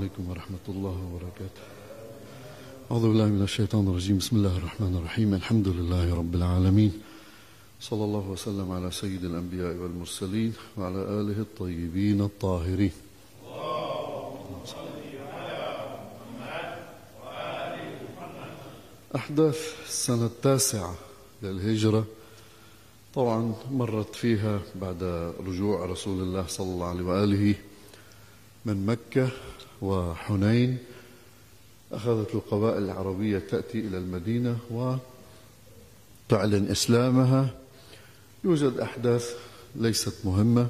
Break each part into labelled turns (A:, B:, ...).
A: عليكم ورحمة الله وبركاته. أعوذ بالله من الشيطان الرجيم. بسم الله الرحمن الرحيم. الحمد لله رب العالمين. صلى الله وسلم على سيد الأنبياء والمرسلين وعلى آله الطيبين الطاهرين. أحداث السنة التاسعة للهجرة طبعا مرت فيها بعد رجوع رسول الله صلى الله عليه وآله من مكة وحنين أخذت القبائل العربية تأتي إلى المدينة وتعلن إسلامها. يوجد أحداث ليست مهمة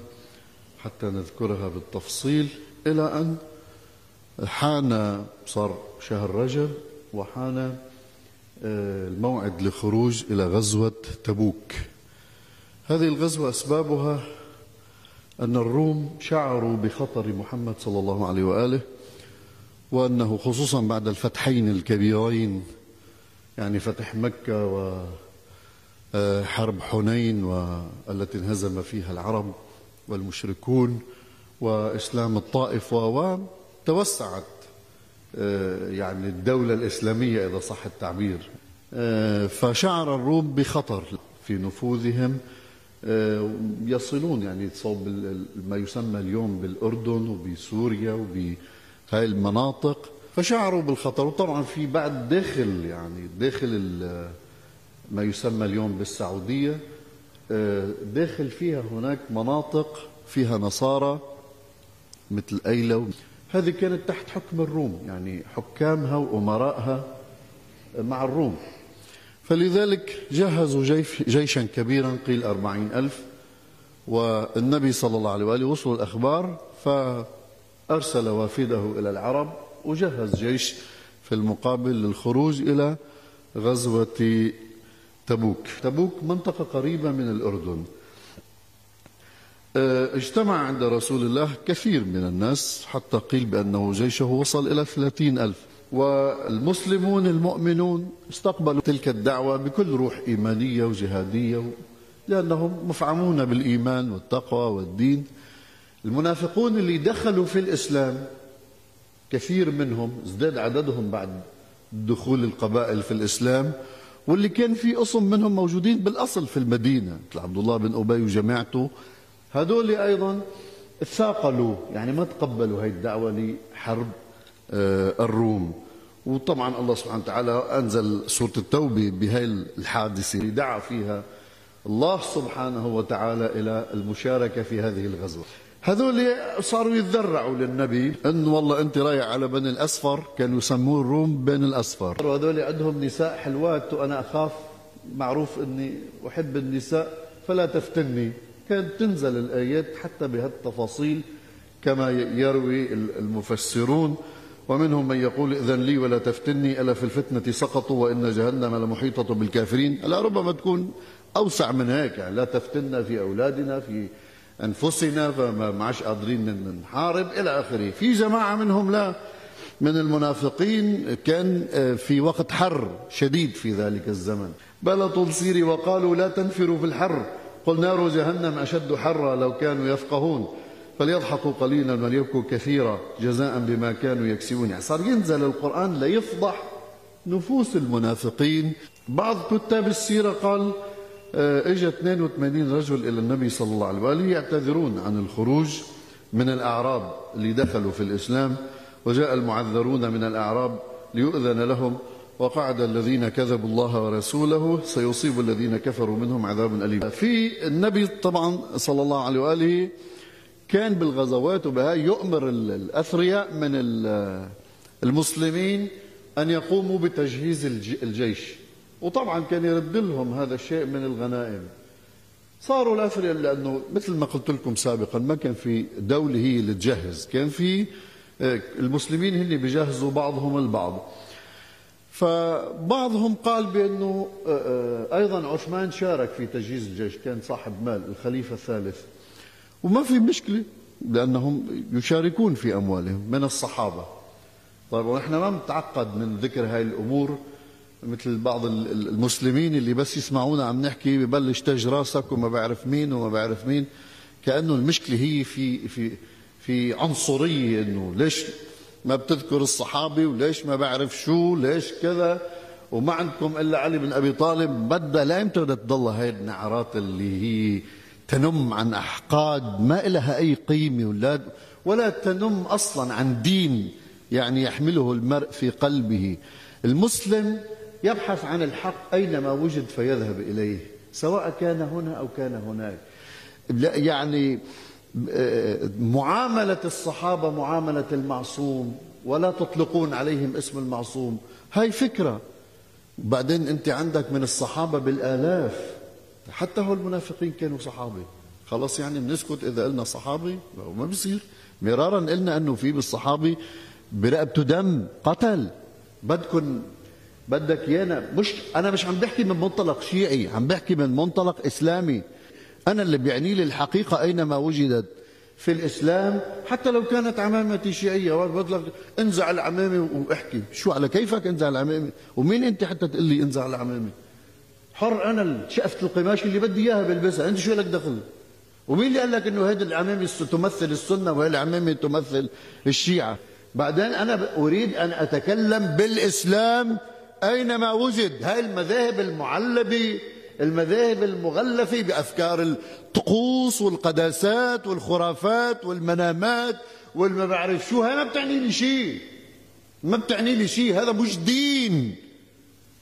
A: حتى نذكرها بالتفصيل إلى أن حان صار شهر رجب وحان الموعد للخروج إلى غزوة تبوك. هذه الغزوة أسبابها أن الروم شعروا بخطر محمد صلى الله عليه وآله وأنه خصوصا بعد الفتحين الكبيرين يعني فتح مكة وحرب حنين والتي انهزم فيها العرب والمشركون وإسلام الطائف وتوسعت يعني الدولة الإسلامية إذا صح التعبير. فشعر الروم بخطر في نفوذهم يصلون يعني صوب ما يسمى اليوم بالأردن وبسوريا وبهاي المناطق. فشعروا بالخطر وطبعا في بعد داخل يعني داخل ما يسمى اليوم بالسعودية داخل فيها هناك مناطق فيها نصارى مثل أيلة هذه كانت تحت حكم الروم يعني حكامها وأمرائها مع الروم. فلذلك جهزوا جيش جيشا كبيرا قيل أربعين ألف. والنبي صلى الله عليه وآله وصلوا الأخبار فأرسل وافده إلى العرب وجهز جيش في المقابل للخروج إلى غزوة تبوك. تبوك منطقة قريبة من الأردن. اجتمع عند رسول الله كثير من الناس حتى قيل بأنه جيشه وصل إلى ثلاثين ألف. والمسلمون المؤمنون استقبلوا تلك الدعوة بكل روح إيمانية وجهادية لأنهم مفعمون بالإيمان والتقوى والدين. المنافقون اللي دخلوا في الإسلام كثير منهم ازداد عددهم بعد دخول القبائل في الإسلام واللي كان في قسم منهم موجودين بالأصل في المدينة مثل عبد الله بن أبي وجماعته. هذول أيضا ثاقلوا يعني ما تقبلوا هاي الدعوة لحرب الروم. وطبعا الله سبحانه وتعالى أنزل سورة التوبة بهاي الحادثة اللي دعا فيها الله سبحانه وتعالى إلى المشاركة في هذه الغزوة. هذول صاروا يتذرعوا للنبي انه والله أنت رايح على بني الأصفر كانوا يسموه الروم بين الأصفر. وهذول عندهم نساء حلوات وأنا أخاف معروف إني أحب النساء فلا تفتني. كانت تنزل الآيات حتى بهالتفاصيل كما يروي المفسرون. ومنهم من يقول إذن لي ولا تفتني ألا في الفتنة سقطوا وإن جهنم لمحيطة بالكافرين؟ ألا ربما تكون أوسع من هيك يعني لا تفتنا في أولادنا في أنفسنا فما معش قادرين نحارب إلى آخره. في جماعة منهم لا. من المنافقين كان في وقت حر شديد في ذلك الزمن. بلطوا السير وقالوا لا تنفروا في الحر. قل نار جهنم أشد حرا لو كانوا يفقهون. فليضحكوا قليلا وليبكوا كثيرا جزاء بما كانوا يكسبون. يعني صار ينزل القرآن ليفضح نفوس المنافقين. بعض كتاب السيرة قال اجى 82 رجل إلى النبي صلى الله عليه وآله يعتذرون عن الخروج من الأعراب اللي دخلوا في الإسلام وجاء المعذرون من الأعراب ليؤذن لهم وقعد الذين كذبوا الله ورسوله سيصيب الذين كفروا منهم عذاب أليم. في النبي طبعا صلى الله عليه وآله كان بالغزوات وبهاي يؤمر الأثرياء من المسلمين أن يقوموا بتجهيز الجيش. وطبعا كان يرد لهم هذا الشيء من الغنائم. صاروا الأثرياء لأنه مثل ما قلت لكم سابقا ما كان في دولة هي اللي تجهز. كان في المسلمين هن بيجهزوا بعضهم البعض. فبعضهم قال بأنه أيضا عثمان شارك في تجهيز الجيش كان صاحب مال الخليفة الثالث. وما في مشكلة لأنهم يشاركون في أموالهم من الصحابة. طيب ونحن ما متعقد من ذكر هاي الأمور. مثل بعض المسلمين اللي بس يسمعونا عم نحكي ببلش تج راسك وما بعرف مين وما بعرف مين. كأنه المشكلة هي في في في عنصرية إنه ليش ما بتذكر الصحابي وليش ما بعرف شو ليش كذا. وما عندكم إلا علي بن أبي طالب. بدها لا يمتى بدها تضل هاي النعرات اللي هي تنم عن أحقاد ما لها أي قيمة ولا ولا تنم أصلا عن دين يعني يحمله المرء في قلبه. المسلم يبحث عن الحق أينما وجد فيذهب إليه سواء كان هنا أو كان هناك. يعني معاملة الصحابة معاملة المعصوم ولا تطلقون عليهم اسم المعصوم. هاي فكرة. بعدين أنت عندك من الصحابة بالآلاف. حتى هو المنافقين كانوا صحابة. خلاص يعني بنسكت إذا قلنا صحابي ما بيصير مرارا قلنا أنه في بالصحابي برقبته دم قتل. بدكم بدك يانا مش أنا مش عم بحكي من منطلق شيعي عم بحكي من منطلق إسلامي. أنا اللي بيعني لي الحقيقة أينما وجدت في الإسلام حتى لو كانت عمامتي شيعية بقول انزع العمامة واحكي. شو على كيفك انزع العمامة؟ ومين أنت حتى تقول لي انزع العمامة؟ حر أنا شقفة القماش اللي بدي إياها بلبسها. أنت شو لك دخل؟ ومين اللي قال لك إنه هذه العمامة تمثل السنة وهي العمامة تمثل الشيعة؟ بعدين أنا أريد أن أتكلم بالإسلام أينما وجد هاي المذاهب المعلبة المذاهب المغلفة بأفكار الطقوس والقداسات والخرافات والمنامات والما بعرف شو هاي ما بتعني لي شيء ما بتعني لي شيء هذا مش دين.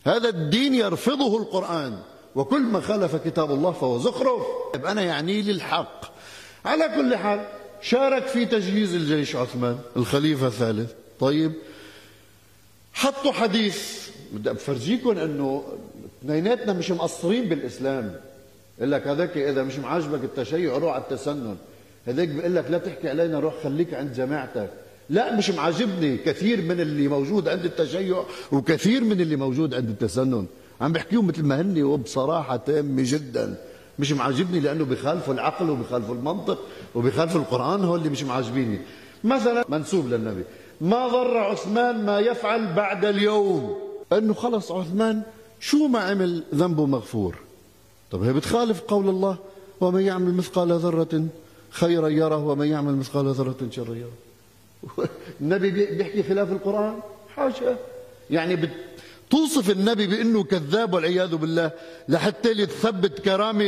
A: هذا الدين يرفضه القرآن. وكل ما خالف كتاب الله فهو زخرف. أنا يعني لي الحق. على كل حال شارك في تجهيز الجيش عثمان الخليفة الثالث. طيب حطوا حديث بدي أفرجيكم إنه اثنيناتنا مش مقصرين بالإسلام. يقول لك هذاك إذا مش معجبك التشيع روح على التسنن. هذاك بيقول لك لا تحكي علينا روح خليك عند جماعتك. لا مش معجبني كثير من اللي موجود عند التشيع وكثير من اللي موجود عند التسنن. عم بحكيهم مثل ما هني وبصراحة تامة جدا. مش معجبني لأنه بخالفوا العقل وبخالفوا المنطق وبخالفوا القرآن هو اللي مش معجبيني مثلا منسوب للنبي. ما ضر عثمان ما يفعل بعد اليوم. انه خلص عثمان شو ما عمل ذنبه مغفور. طب هي بتخالف قول الله؟ ومن يعمل مثقال ذرة خيرا يره ومن يعمل مثقال ذرة شرا يره. النبي بيحكي خلاف القرآن؟ حاشا. يعني توصف النبي بأنه كذاب والعياذ بالله لحتى لتثبت كرامة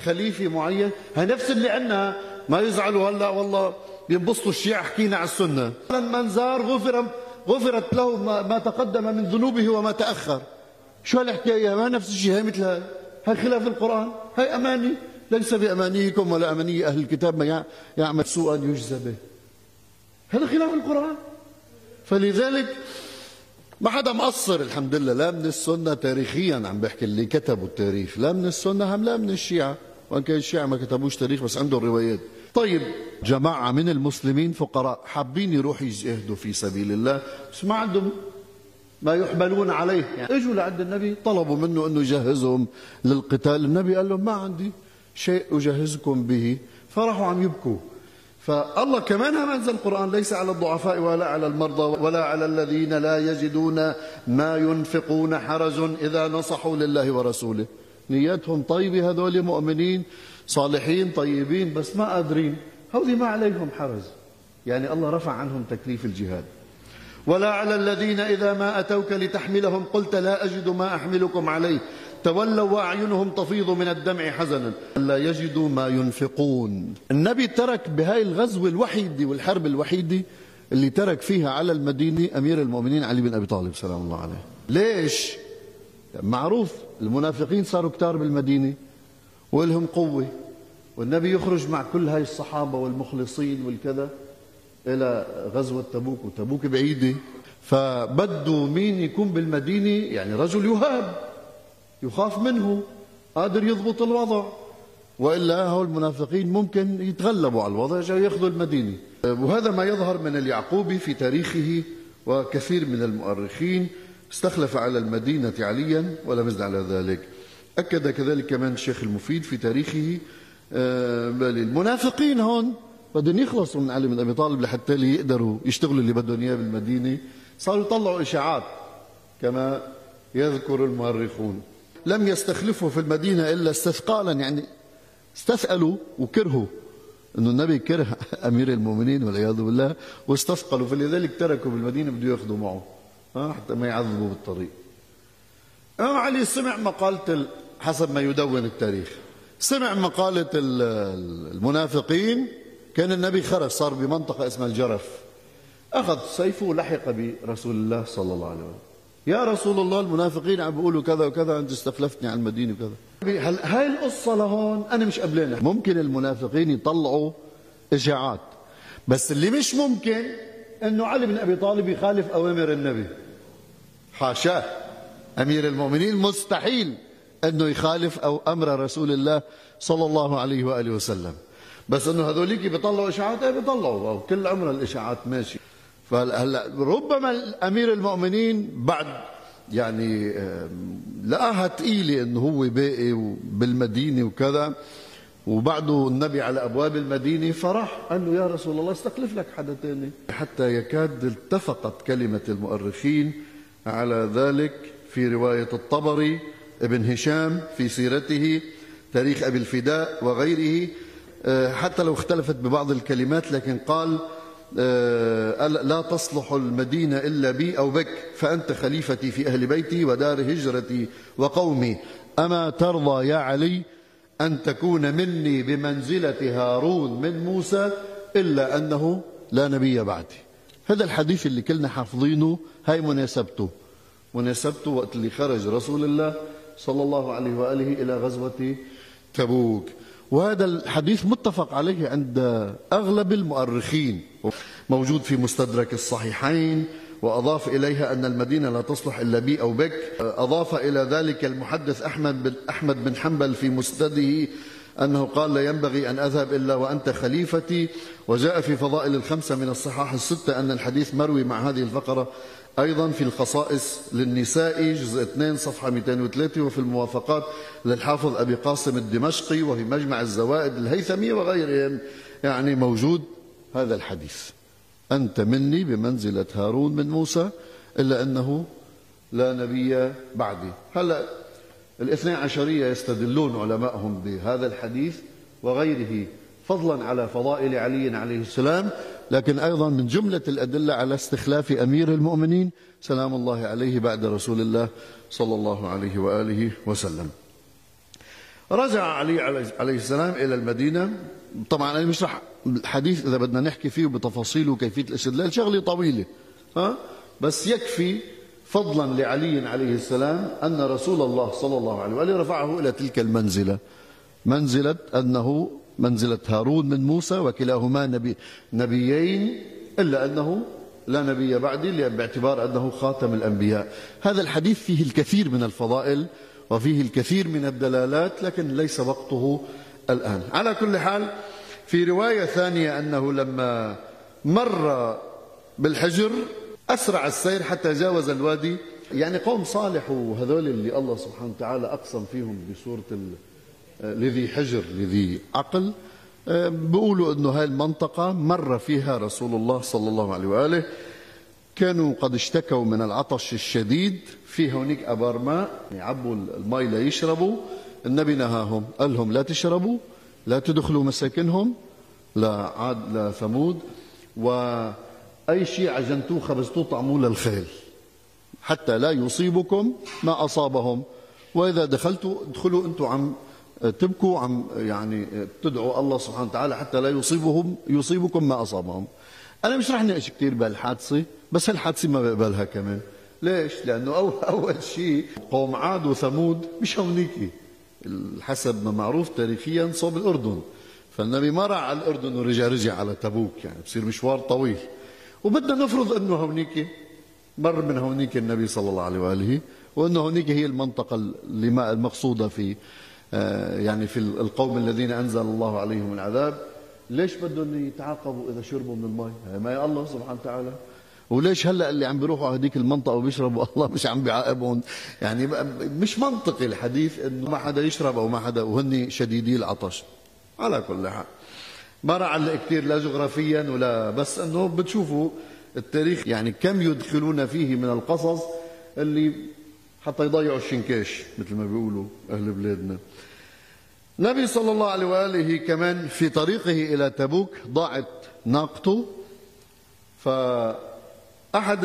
A: لخليفة معين. هي نفس اللي عندنا. ما يزعلوا هلا والله بينبسطوا الشيعة حكينا على السنة. من زار غفر غفرت له ما تقدم من ذنوبه وما تأخر. شو هالحكاية؟ ما نفس الشيء. هي مثل هاي هاي خلاف القرآن. هاي أماني. ليس بأمانيكم ولا أماني أهل الكتاب. ما يعمل سوءا يجزى به. هذا خلاف القرآن. فلذلك ما حدا مقصر. الحمد لله. لا من السنة تاريخيا عم بحكي اللي كتبوا التاريخ. لا من السنة هم لا من الشيعة. وإن كان الشيعة ما كتبوش تاريخ بس عندهم روايات. طيب جماعة من المسلمين فقراء حابين يروحوا يجاهدوا في سبيل الله؟ بس ما عندهم ما يحملون عليه. يعني إجوا لعند النبي طلبوا منه انه يجهزهم للقتال. النبي قال لهم ما عندي شيء أجهزكم به. فراحوا عم يبكوا. فالله كمان هم أنزل القرآن ليس على الضعفاء ولا على المرضى ولا على الذين لا يجدون ما ينفقون حرج إذا نصحوا لله ورسوله. نيتهم طيبة هذول مؤمنين. صالحين طيبين بس ما قادرين. هذي ما عليهم حرج. يعني الله رفع عنهم تكليف الجهاد. ولا على الذين إذا ما أتوك لتحملهم قلت لا أجد ما أحملكم عليه. تولوا وأعينهم تفيض من الدمع حزنا. لا يجدوا ما ينفقون. النبي ترك بهاي الغزوة الوحيدة والحرب الوحيدة اللي ترك فيها على المدينة أمير المؤمنين علي بن أبي طالب سلام الله عليه. ليش؟ معروف المنافقين صاروا كتار بالمدينة. ولهم قوة. والنبي يخرج مع كل هاي الصحابة والمخلصين والكذا إلى غزوة تبوك وتبوك بعيدة. فبدوا مين يكون بالمدينة؟ يعني رجل يهاب يخاف منه قادر يضبط الوضع. وإلا هو المنافقين ممكن يتغلبوا على الوضع عشان ياخذوا المدينة. وهذا ما يظهر من اليعقوبي في تاريخه وكثير من المؤرخين استخلف على المدينة عليا ولم يزد على ذلك. أكد كذلك كمان الشيخ المفيد في تاريخه آه، المنافقين هون بدهم يخلصوا من علي بن أبي طالب لحتى يقدروا يشتغلوا اللي بدهم إياه بالمدينة. صاروا يطلعوا إشاعات كما يذكر المؤرخون. لم يستخلفوا في المدينة إلا استثقالا يعني استثقلوا وكرهوا. إنه النبي كره أمير المؤمنين والعياذ بالله واستثقلوا فلذلك تركوا بالمدينة بده ياخذوا معه حتى ما يعذبوا بالطريق. امام علي سمع مقالة حسب ما يدون التاريخ. سمع مقالة المنافقين كان النبي خرج صار بمنطقة اسمها الجرف. أخذ سيفه ولحق برسول الله صلى الله عليه وسلم. يا رسول الله المنافقين عم بيقولوا كذا وكذا أنت استخلفتني على المدينة وكذا. هل هاي القصة لهون؟ أنا مش قبلانها ممكن المنافقين يطلعوا إشاعات. بس اللي مش ممكن إنه علي بن أبي طالب يخالف أوامر النبي. حاشاه. أمير المؤمنين مستحيل. أنه يخالف أو أمر رسول الله صلى الله عليه وآله وسلم. بس إنه هذوليك بيطلعوا إشاعات إيه بيطلعوا. كل عمر الإشاعات ماشي. فهلا ربما امير المؤمنين بعد يعني لقاها ثقيله إنه هو باقي بالمدينة وكذا. وبعده النبي على أبواب المدينة فراح قال له يا رسول الله استخلف لك حدا ثاني حتى يكاد اتفقت كلمة المؤرخين على ذلك في رواية الطبري. ابن هشام في سيرته تاريخ أبي الفداء وغيره. آه، حتى لو اختلفت ببعض الكلمات لكن قال آه، لا تصلح المدينة إلا بي أو بك فأنت خليفتي في أهل بيتي ودار هجرتي وقومي. أما ترضى يا علي أن تكون مني بمنزلة هارون من موسى إلا أنه لا نبي بعدي. هذا الحديث اللي كلنا حافظينه هاي مناسبته. مناسبته وقت اللي خرج رسول الله صلى الله عليه وآله إلى غزوة تبوك. وهذا الحديث متفق عليه عند أغلب المؤرخين موجود في مستدرك الصحيحين وأضاف إليها أن المدينة لا تصلح إلا بي أو بك. أضاف إلى ذلك المحدث أحمد بن, أحمد بن حنبل في مسنده أنه قال لا ينبغي أن أذهب إلا وأنت خليفتي. وجاء في فضائل الخمسة من الصحاح الستة أن الحديث مروي مع هذه الفقرة أيضا في الخصائص للنساء جزء 2 صفحة 203 وفي الموافقات للحافظ أبي قاسم الدمشقي وفي مجمع الزوائد الهيثمي وغيرهم. يعني موجود هذا الحديث. أنت مني بمنزلة هارون من موسى إلا أنه لا نبي بعدي. هلأ الاثنى عشرية يستدلون علماءهم بهذا الحديث وغيره فضلا على فضائل علي عليه السلام. لكن أيضا من جملة الأدلة على استخلاف أمير المؤمنين سلام الله عليه بعد رسول الله صلى الله عليه وآله وسلم. رجع علي عليه السلام إلى المدينة. طبعا أنا مش رح الحديث إذا بدنا نحكي فيه بتفاصيله وكيفية الاستدلال شغلة طويلة ها؟ بس يكفي فضلا لعلي عليه السلام أن رسول الله صلى الله عليه وآله رفعه إلى تلك المنزلة. منزلة أنه منزلة هارون من موسى وكلاهما نبي نبيين إلا أنه لا نبي بعدي باعتبار أنه خاتم الأنبياء. هذا الحديث فيه الكثير من الفضائل وفيه الكثير من الدلالات لكن ليس وقته الآن. على كل حال في رواية ثانية أنه لما مر بالحجر أسرع السير حتى جاوز الوادي. يعني قوم صالح وهذول اللي الله سبحانه وتعالى أقسم فيهم بسورة لذي حجر لذي عقل بيقولوا إنه هاي المنطقة مر فيها رسول الله صلى الله عليه وآله. كانوا قد اشتكوا من العطش الشديد في هونيك أبار ماء يعبوا المي ليشربوا. النبي نهاهم قال لهم لا تشربوا لا تدخلوا مساكنهم لا عاد لا ثمود. وأي شيء عجنتوه خبزتوه طعموه للخيل. حتى لا يصيبكم ما أصابهم. وإذا دخلتوا ادخلوا أنتم عم تبكوا عم يعني تدعوا الله سبحانه وتعالى حتى لا يصيبهم يصيبكم ما أصابهم. أنا مش رح ناقش كثير بهالحادثة بس هالحادثة ما بقبلها كمان. ليش؟ لأنه أول شيء قوم عاد وثمود مش هونيكي. حسب ما معروف تاريخيا صوب الأردن. فالنبي ما راح على الأردن ورجع رجع على تبوك يعني بصير مشوار طويل. وبدنا نفرض إنه هونيك مر من هونيك النبي صلى الله عليه وآله وإنه هونيك هي المنطقة اللي المقصودة في آه، يعني في القوم الذين أنزل الله عليهم العذاب ليش بدهم يتعاقبوا إذا شربوا من المي؟ ما الله سبحانه وتعالى. وليش هلأ اللي عم بيروحوا على هذيك المنطقة وبيشربوا؟ الله مش عم بيعاقبهم. يعني مش منطقي الحديث إنه ما حدا يشرب أو ما حدا وهن شديدي العطش. على كل حال. ما راح اعلق كثير لا جغرافيا ولا بس إنه بتشوفوا التاريخ يعني كم يدخلون فيه من القصص اللي حتى يضيعوا الشنكاش مثل ما بيقولوا أهل بلادنا. النبي صلى الله عليه وآله كمان في طريقه إلى تبوك ضاعت ناقته. فأحد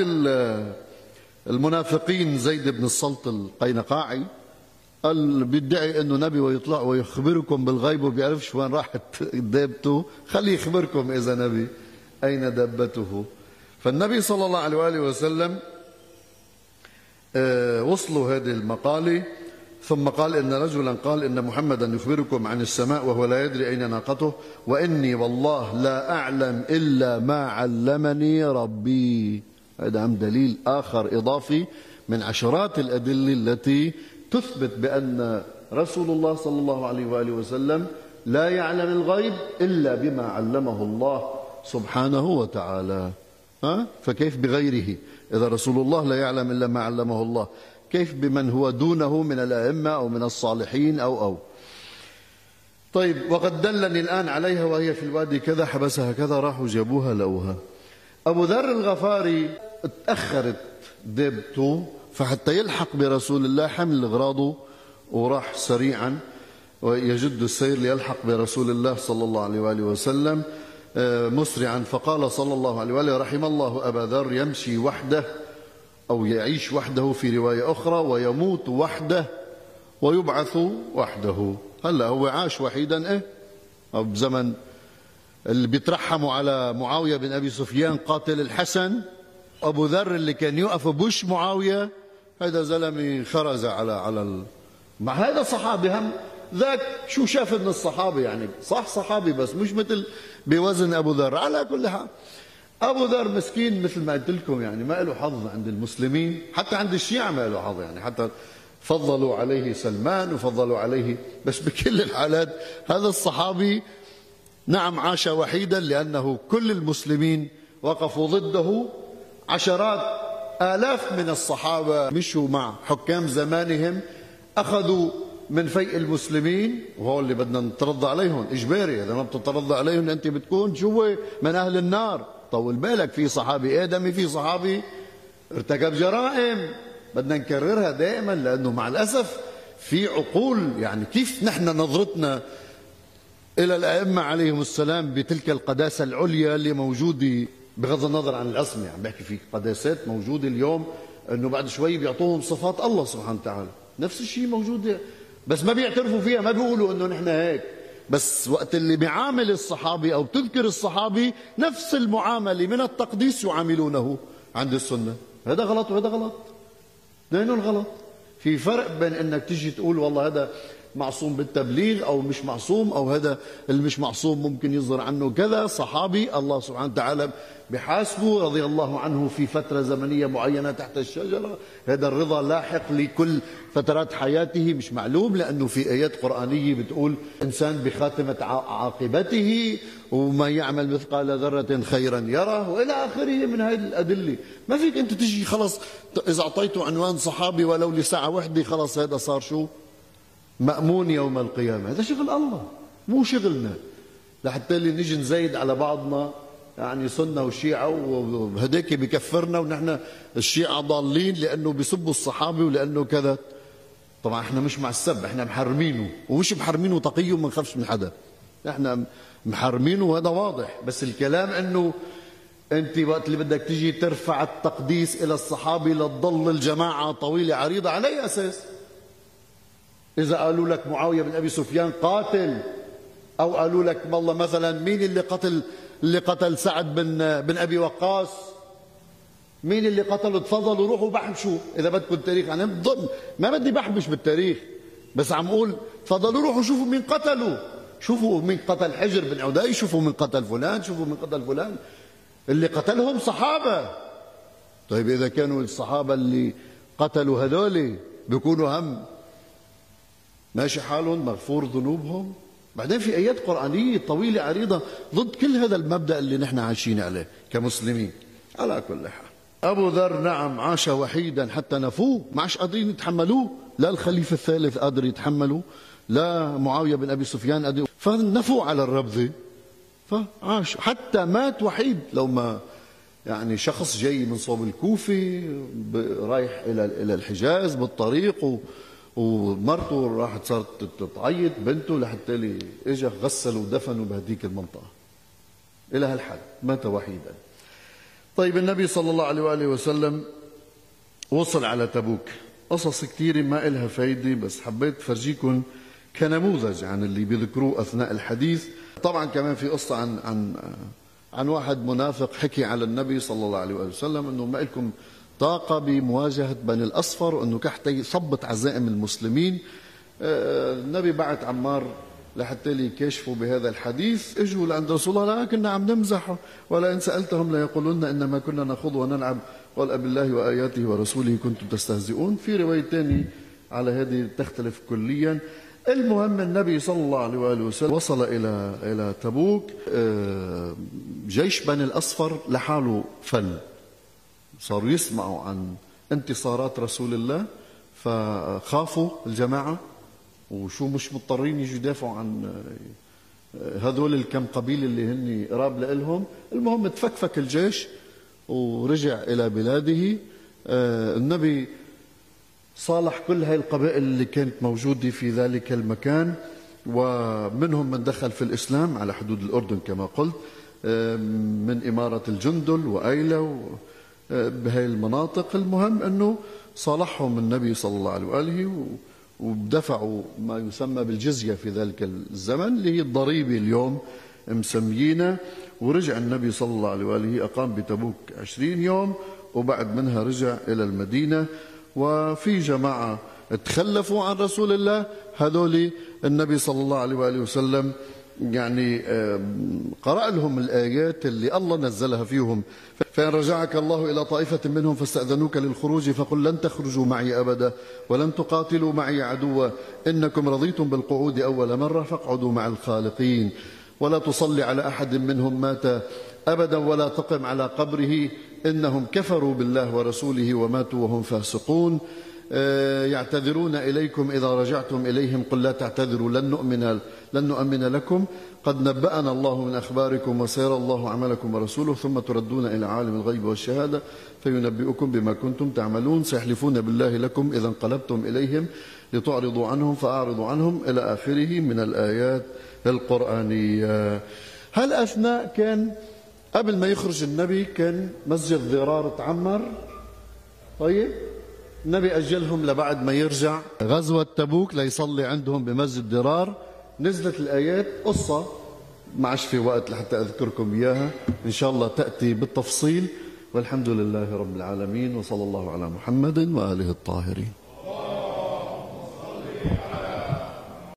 A: المنافقين زيد بن السلط القينقاعي قال بيدعي إنه نبي ويطلع ويخبركم بالغيب وبيعرفش وين راحت دابته. خليه يخبركم إذا نبي أين دابته. فالنبي صلى الله عليه وآله وسلم وصلوا هذه المقالة. ثم قال إن رجلا قال إن محمدا يخبركم عن السماء وهو لا يدري أين ناقته. وإني والله لا أعلم إلا ما علمني ربي. هذا عم دليل آخر إضافي من عشرات الأدلة التي تثبت بأن رسول الله صلى الله عليه وآله وسلم لا يعلم الغيب إلا بما علمه الله سبحانه وتعالى. ها؟ فكيف بغيره؟ إذا رسول الله لا يعلم إلا ما علمه الله. كيف بمن هو دونه من الأئمة أو من الصالحين أو أو. طيب وقد دلني الآن عليها وهي في الوادي كذا حبسها كذا راحوا جابوها لقوها. أبو ذر الغفاري تأخرت ديبته فحتى يلحق برسول الله حمل أغراضه وراح سريعا ويجد السير ليلحق برسول الله صلى الله عليه وآله وسلم. مسرعا. فقال صلى الله عليه وآله رحم الله أبا ذر يمشي وحده أو يعيش وحده في رواية أخرى ويموت وحده ويبعث وحده. هلا هو عاش وحيدا إيه؟ أو بزمن اللي بيترحموا على معاوية بن أبي سفيان قاتل الحسن. أبو ذر اللي كان يقف بوش معاوية هذا زلمة خرز على على ال... مع هذا صحابي هم ذاك شو شاف من الصحابه يعني؟ صح صحابي بس مش مثل بوزن أبو ذر. على كل حال أبو ذر مسكين مثل ما قلت لكم يعني ما له حظ عند المسلمين حتى عند الشيعة ما له حظ يعني. حتى فضلوا عليه سلمان وفضلوا عليه بس بكل الحالات هذا الصحابي نعم عاش وحيدا لأنه كل المسلمين وقفوا ضده. عشرات آلاف من الصحابة مشوا مع حكام زمانهم أخذوا من فيء المسلمين وهو اللي بدنا نترضى عليهم إجباري إذا ما بتترضى عليهم أنت بتكون شو من أهل النار. طول بالك في صحابي آدمي في صحابي ارتكب جرائم. بدنا نكررها دائما لأنه مع الأسف في عقول يعني كيف نحن نظرتنا إلى الأئمة عليهم السلام بتلك القداسة العليا اللي موجودة بغض النظر عن عم يعني بحكي في قداسات موجودة اليوم إنه بعد شوي بيعطوهم صفات الله سبحانه وتعالى. نفس الشيء موجود بس ما بيعترفوا فيها ما بيقولوا إنه نحن هيك. بس وقت اللي بيعامل الصحابي أو بتذكر الصحابي نفس المعاملة من التقديس يعاملونه عند السنة. هذا غلط وهذا غلط. اثنينهم غلط في فرق بين إنك تيجي تقول والله هذا معصوم بالتبليغ أو مش معصوم أو هذا اللي مش معصوم ممكن يصدر عنه كذا. صحابي الله سبحانه وتعالى بحاسبه رضي الله عنه في فترة زمنية معينة تحت الشجرة. هذا الرضا لاحق لكل فترات حياته مش معلوم لأنه في آيات قرآنية بتقول إنسان بخاتمة عاقبته وما يعمل مثقال ذرة خيرا يره وإلى آخره من هذه الأدلة. ما فيك أنت تجي خلص إذا أعطيته عنوان صحابي ولو لساعة واحدة خلص هذا صار شو؟ مأمون يوم القيامة. هذا شغل الله مو شغلنا. لحتى اللي نجي نزايد على بعضنا يعني سنة وشيعة وهديك بكفرنا ونحن الشيعة ضالين لأنه بيسبوا الصحابة ولأنه كذا. طبعا إحنا مش مع السب إحنا محرمينه. ومش محرمينه تقي وما نخافش من حدا. إحنا محرمينه وهذا واضح. بس الكلام إنه أنت وقت اللي بدك تيجي ترفع التقديس إلى الصحابة لتضل الجماعة طويلة عريضة على أي أساس؟ إذا قالوا لك معاوية بن أبي سفيان قاتل أو قالوا لك والله مثلا مين اللي قتل اللي قتل سعد بن بن أبي وقاص؟ مين اللي قتله؟ تفضلوا روحوا بحبشوا إذا بدكم التاريخ أنا يعني ما بدي بحبش بالتاريخ بس عم أقول تفضلوا روحوا شوفوا مين قتلوا. شوفوا مين قتل حجر بن عدي شوفوا مين قتل فلان شوفوا مين قتل فلان. اللي قتلهم صحابة. طيب إذا كانوا الصحابة اللي قتلوا هذول بيكونوا هم. ماشي حالهم مغفور ذنوبهم. بعدين في آيات قرآنية طويلة عريضة ضد كل هذا المبدأ اللي نحن عايشين عليه كمسلمين. على كل حال. أبو ذر نعم عاش وحيدا حتى نفوه. ما عادش قادرين يتحملوه. لا الخليفة الثالث قادر يتحمله لا معاوية بن أبي سفيان قادر. فنفوا على الربذه فعاش. حتى مات وحيد. لو ما يعني شخص جاي من صوب الكوفة رايح إلى إلى الحجاز بالطريق ومرته راحت صارت تعيط بنته لحتى اجى غسل ودفنوا بهديك المنطقة. إلى هالحد مات وحيدا. طيب النبي صلى الله عليه وآله وسلم وصل على تبوك. قصص كثيرة ما إلها فايدة بس حبيت فرجيكم كنموذج عن اللي بيذكروه أثناء الحديث. طبعا كمان في قصة عن عن عن واحد منافق حكي على النبي صلى الله عليه وسلم إنه ما لكم طاقه بمواجهة بني الأصفر وأنه كحتى يثبط عزائم المسلمين. آه، النبي بعت عمار لحتى يكشفوا بهذا الحديث. اجوا لعند رسول الله لا كنا عم نمزح ولا ان سألتهم ليقولون إنما كنا نخوض ونلعب. قال بالله وآياته ورسوله كنتم تستهزئون. في رواية ثانية على هذه تختلف كليا. المهم النبي صلى الله عليه وآله وسلم وصل إلى إلى تبوك. آه، جيش بني الأصفر لحاله فل صاروا يسمعوا عن انتصارات رسول الله فخافوا الجماعة. وشو مش مضطرين يجوا يدافعوا عن هذول الكم قبيله اللي هن قراب لهم المهم تفكفك الجيش ورجع إلى بلاده. النبي صالح كل هاي القبائل اللي كانت موجودة في ذلك المكان ومنهم من دخل في الإسلام على حدود الأردن كما قلت من إمارة الجندل وأيلة بهاي المناطق المهم أنه صالحهم النبي صلى الله عليه وآله ودفعوا ما يسمى بالجزية في ذلك الزمن اللي هي الضريبة اليوم مسميينها. ورجع النبي صلى الله عليه وآله أقام بتبوك عشرين يوم وبعد منها رجع إلى المدينة. وفي جماعة تخلفوا عن رسول الله هذول النبي صلى الله عليه وآله وسلم يعني قرأ لهم الآيات اللي الله نزلها فيهم. فإن رجعك الله إلى طائفة منهم فاستأذنوك للخروج فقل لن تخرجوا معي أبدا ولن تقاتلوا معي عدوا. إنكم رضيتم بالقعود أول مرة فاقعدوا مع الخالقين. ولا تصلي على أحد منهم مات أبدا ولا تقم على قبره. إنهم كفروا بالله ورسوله وماتوا وهم فاسقون. يعتذرون إليكم إذا رجعتم إليهم. قل لا تعتذروا لن نؤمن لن نؤمن لكم. قد نبأنا الله من أخباركم وسيرى الله عملكم ورسوله ثم تردون إلى عالم الغيب والشهادة فينبئكم بما كنتم تعملون. سيحلفون بالله لكم إذا انقلبتم إليهم لتعرضوا عنهم فأعرضوا عنهم إلى آخره من الآيات القرآنية. هل أثناء كان قبل ما يخرج النبي كان مسجد ضرار تعمر؟ طيب. النبي أجلهم لبعد ما يرجع. غزوة تبوك ليصلي عندهم بمسجد ضرار نزلت الآيات قصة. ما عادش في وقت لحتى أذكركم إياها. إن شاء الله تأتي بالتفصيل. والحمد لله رب العالمين. وصلى الله على محمد وآله الطاهرين.